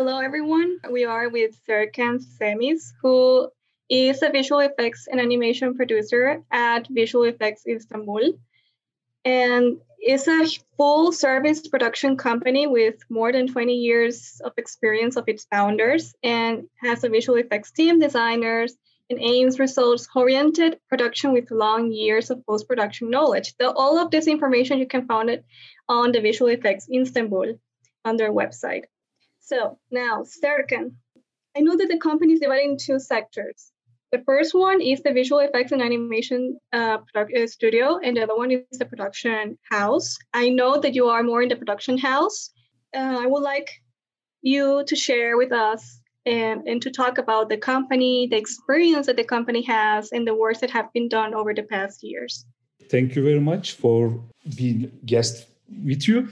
hello everyone. We are with Serkan Semiz, who is a visual effects and animation producer at Visual Effects Istanbul. And is a full service production company with more than 20 years of experience of its founders and has a visual effects team, designers, and aims results oriented production with long years of post production knowledge. All of this information you can find it on the Visual Effects Istanbul on their website. So now, Serkan, I know that the company is divided into two sectors. The first one is the visual effects and animation uh, product, uh, studio, and the other one is the production house. I know that you are more in the production house. Uh, I would like you to share with us and, and to talk about the company, the experience that the company has, and the works that have been done over the past years. Thank you very much for being guest with you.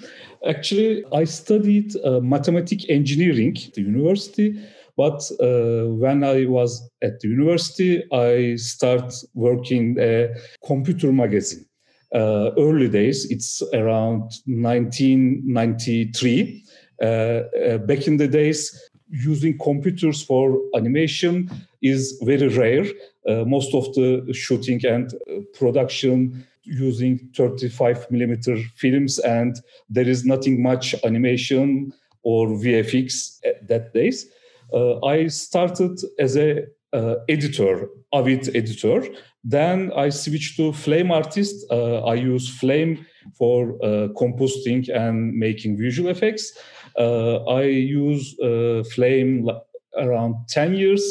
Actually, I studied uh, mathematics engineering at the university, but uh, when I was at the university, I started working a computer magazine. Uh, early days, it's around 1993. Uh, uh, back in the days, using computers for animation is very rare. Uh, most of the shooting and production using 35 millimeter films and there is nothing much animation or vfx at that days. Uh, i started as a uh, editor avid editor. Then i switched to flame artist. Uh, i use flame for uh, compositing and making visual effects. Uh, i use uh, flame around 10 years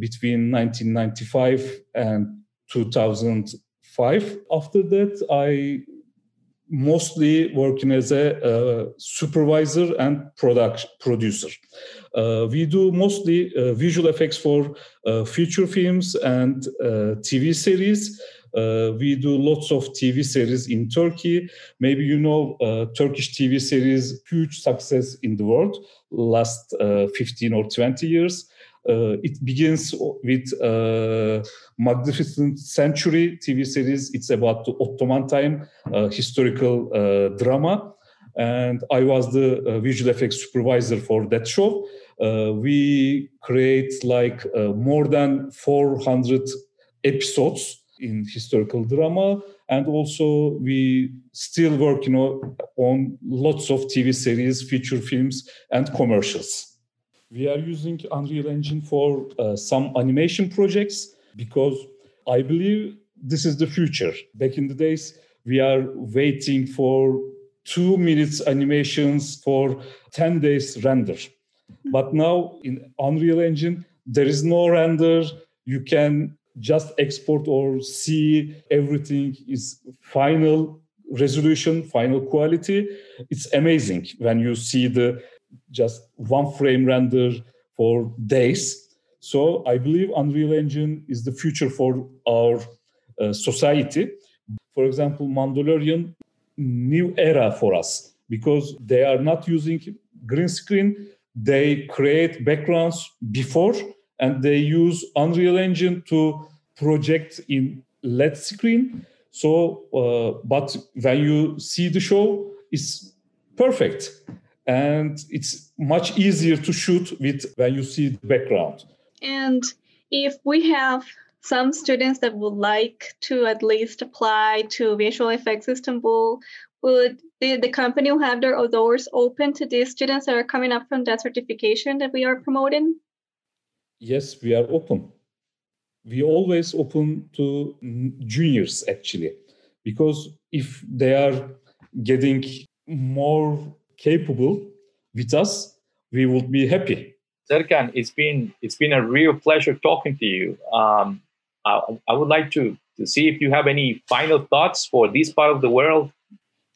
between 1995 and 2000 five. After that, I mostly working as a uh, supervisor and product producer. Uh, we do mostly uh, visual effects for uh, feature films and uh, TV series. Uh, we do lots of TV series in Turkey. Maybe you know Turkish TV series, huge success in the world last 15 or 20 years. Uh, it begins with uh, Magnificent Century TV series. It's about the Ottoman time uh, historical uh, drama. And I was the uh, visual effects supervisor for that show. Uh, we create like more than 400 episodes in historical drama. And also we still work, you know, on lots of TV series, feature films, and commercials we are using Unreal Engine for uh, some animation projects because I believe this is the future. Back in the days, we are waiting for two minutes animations for 10 days render. But now in Unreal Engine, there is no render. You can just export or see everything is final resolution, final quality. It's amazing when you see the just one frame render for days. So I believe Unreal Engine is the future for our uh, society. For example, Mandalorian, new era for us because they are not using green screen. They create backgrounds before and they use Unreal Engine to project in LED screen. So, uh, but when you see the show, it's perfect and it's much easier to shoot with when you see the background. And if we have some students that would like to at least apply to Visual Effects Istanbul, would the, the company will have their doors open to these students that are coming up from that certification that we are promoting? Yes, we are open. We always open to juniors actually, because if they are getting more capable with us, we would be happy. Serkan, it's been it's been a real pleasure talking to you. Um, I, I, would like to to see if you have any final thoughts for this part of the world.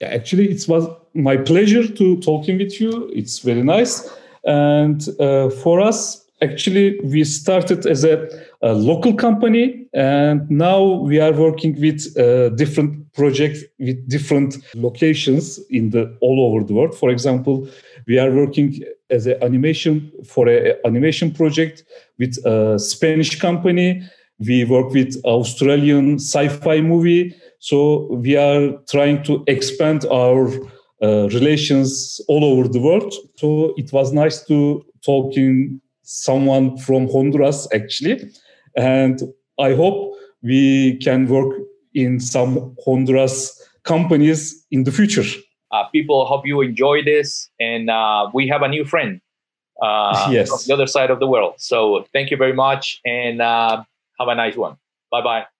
Yeah, actually, it was my pleasure to talking with you. It's very nice, and uh, for us, actually, we started as a, a, local company, and now we are working with uh, different projects with different locations in the all over the world. For example, we are working as an animation for an animation project with a Spanish company. We work with Australian sci-fi movie. So we are trying to expand our uh, relations all over the world. So it was nice to talk in someone from Honduras actually, and I hope we can work in some Honduras companies in the future. Uh, people hope you enjoy this, and uh, we have a new friend uh, yes. from the other side of the world. So thank you very much, and uh, have a nice one. Bye bye.